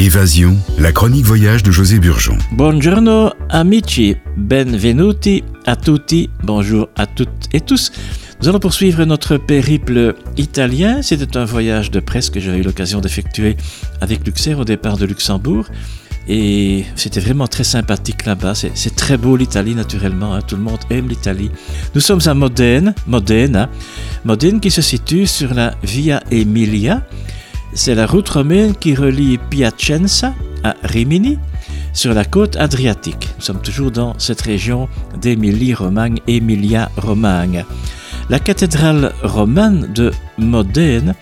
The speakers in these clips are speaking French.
Évasion, la chronique voyage de José Burgeon. Buongiorno amici, benvenuti a tutti, bonjour à toutes et tous. Nous allons poursuivre notre périple italien. C'était un voyage de presse que j'avais eu l'occasion d'effectuer avec Luxair au départ de Luxembourg. Et c'était vraiment très sympathique là-bas. C'est très beau l'Italie, naturellement. Hein. Tout le monde aime l'Italie. Nous sommes à Modène, Modène, Modène qui se situe sur la Via Emilia. C'est la route romaine qui relie Piacenza à Rimini sur la côte adriatique. Nous sommes toujours dans cette région d'Émilie-Romagne, Emilia-Romagne. La cathédrale romane de Modène,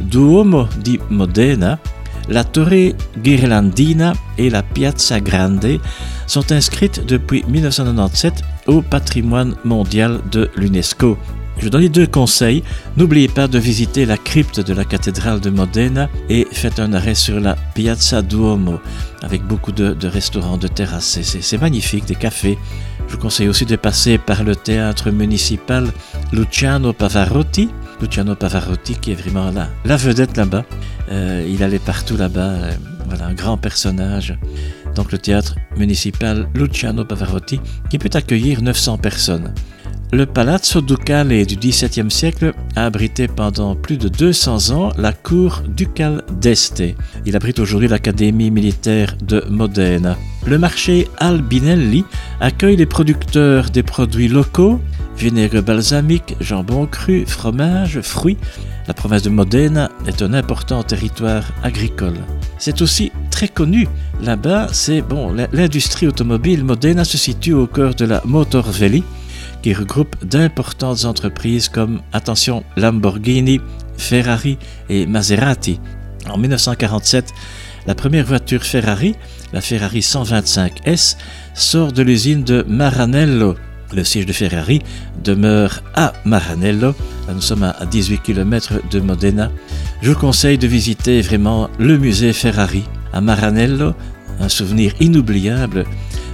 Duomo di Modena, la Torre Ghirlandina et la Piazza Grande sont inscrites depuis 1997 au patrimoine mondial de l'UNESCO. Je donne deux conseils. N'oubliez pas de visiter la crypte de la cathédrale de Modena et faites un arrêt sur la Piazza Duomo avec beaucoup de, restaurants, de terrasses. C'est magnifique, des cafés. Je vous conseille aussi de passer par le théâtre municipal Luciano Pavarotti. Luciano Pavarotti qui est vraiment la, la vedette là-bas. Euh, il allait partout là-bas. Euh, voilà, un grand personnage. Donc le théâtre municipal Luciano Pavarotti qui peut accueillir 900 personnes. Le Palazzo Ducale du XVIIe siècle a abrité pendant plus de 200 ans la cour ducale d'Este. Il abrite aujourd'hui l'Académie militaire de Modène. Le marché Albinelli accueille les producteurs des produits locaux, vinaigre balsamique, jambon cru, fromage, fruits. La province de Modène est un important territoire agricole. C'est aussi très connu. Là-bas, c'est bon, l'industrie automobile Modena se situe au cœur de la Motor Valley qui regroupe d'importantes entreprises comme, attention, Lamborghini, Ferrari et Maserati. En 1947, la première voiture Ferrari, la Ferrari 125S, sort de l'usine de Maranello. Le siège de Ferrari demeure à Maranello. nous sommes à 18 km de Modena. Je vous conseille de visiter vraiment le musée Ferrari à Maranello, un souvenir inoubliable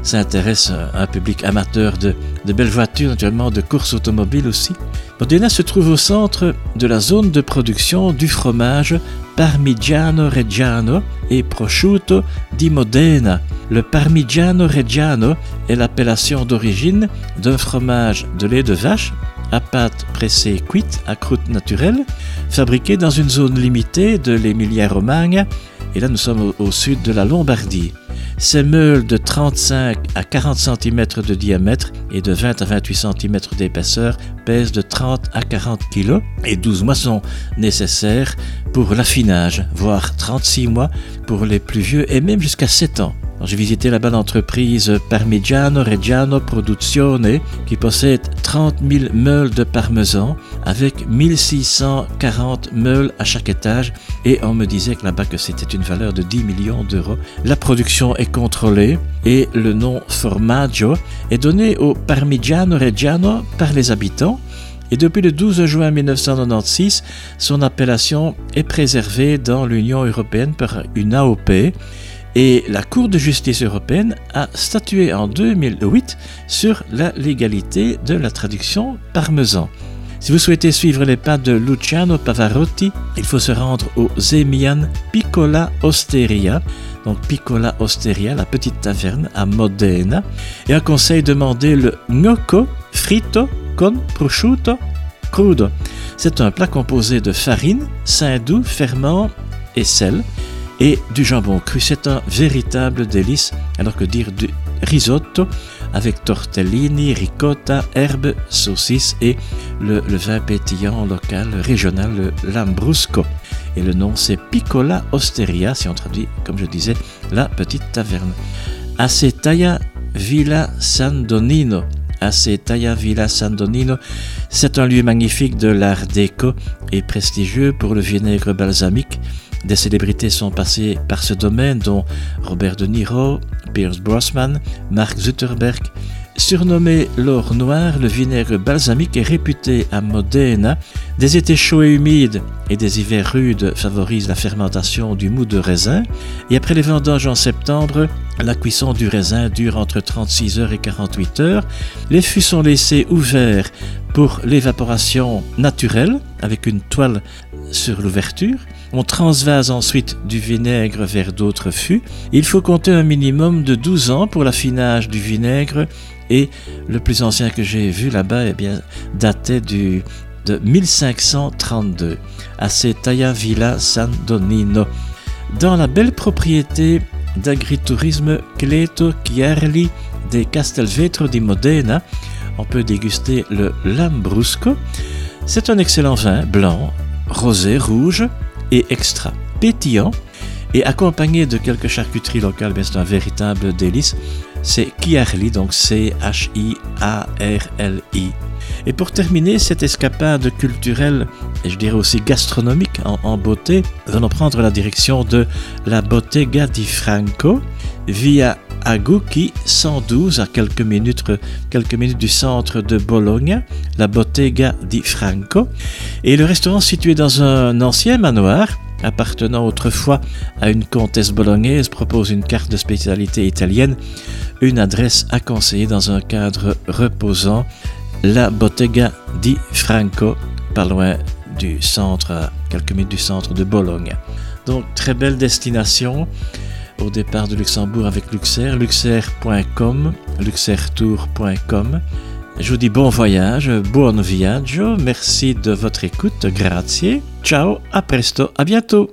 s'intéresse à un public amateur de, belles voitures, naturellement de courses automobiles aussi. Modena se trouve au centre de la zone de production du fromage Parmigiano Reggiano et Prosciutto di Modena. Le Parmigiano Reggiano est l'appellation d'origine d'un fromage de lait de vache à pâte pressée cuite à croûte naturelle, fabriqué dans une zone limitée de l'Emilia-Romagne, et là nous sommes au sud de la Lombardie. Ces meules de 35 à 40 cm de diamètre et de 20 à 28 cm d'épaisseur pèsent de 30 à 40 kg et 12 mois sont nécessaires pour l'affinage, voire 36 mois pour les plus vieux et même jusqu'à 7 ans. J'ai visité là-bas l'entreprise Parmigiano Reggiano Produzione qui possède 30 000 meules de parmesan avec 1640 meules à chaque étage. Et on me disait que là-bas que c'était une valeur de 10 millions d'euros. La production est contrôlée et le nom formaggio est donné au Parmigiano Reggiano par les habitants. Et depuis le 12 juin 1996, son appellation est préservée dans l'Union européenne par une AOP et la Cour de justice européenne a statué en 2008 sur la légalité de la traduction parmesan. Si vous souhaitez suivre les pas de Luciano Pavarotti, il faut se rendre au Zemian Piccola Osteria, donc Piccola Osteria, la petite taverne à Modena, et un conseil demander le gnocco frito con prosciutto crudo. C'est un plat composé de farine, saindoux, doux, ferment et sel et du jambon cru. C'est un véritable délice, alors que dire du risotto avec tortellini, ricotta, herbes, saucisses et le, vin pétillant local, régional, Lambrusco. Et le nom c'est Piccola Osteria, si on traduit, comme je disais, la petite taverne. Acetaya Villa San Donino. Acetaya Villa San Donino, c'est un lieu magnifique de l'art déco et prestigieux pour le vinaigre balsamique des célébrités sont passées par ce domaine, dont Robert De Niro, Pierce Brosnan, Mark Zuckerberg. Surnommé l'or noir, le vinaigre balsamique est réputé à Modena. Des étés chauds et humides et des hivers rudes favorisent la fermentation du mou de raisin. Et après les vendanges en septembre, la cuisson du raisin dure entre 36 heures et 48 heures. Les fûts sont laissés ouverts pour l'évaporation naturelle avec une toile sur l'ouverture On transvase ensuite du vinaigre vers d'autres fûts. Il faut compter un minimum de 12 ans pour l'affinage du vinaigre et le plus ancien que j'ai vu là-bas eh bien, datait du, de 1532 à Cetaya Villa San Donino. Dans la belle propriété d'agritourisme Cleto Chiarli de Castelvetro di Modena, on peut déguster le Lambrusco. C'est un excellent vin blanc, rosé, rouge et extra pétillant et accompagné de quelques charcuteries locales, mais c'est un véritable délice. C'est Chiarli, donc C-H-I-A-R-L-I. Et pour terminer cette escapade culturelle, et je dirais aussi gastronomique en, beauté, nous allons prendre la direction de la Bottega di Franco via Aguki 112 à quelques minutes, quelques minutes du centre de Bologne, la Bottega di Franco. Et le restaurant situé dans un ancien manoir appartenant autrefois à une comtesse bolognaise propose une carte de spécialité italienne, une adresse à conseiller dans un cadre reposant, la Bottega di Franco, pas loin du centre, à quelques minutes du centre de Bologne. Donc très belle destination au départ de Luxembourg avec Luxair, luxair.com, luxairtour.com. Je vous dis bon voyage, buon viaggio, merci de votre écoute, grazie, ciao, à presto, à bientôt.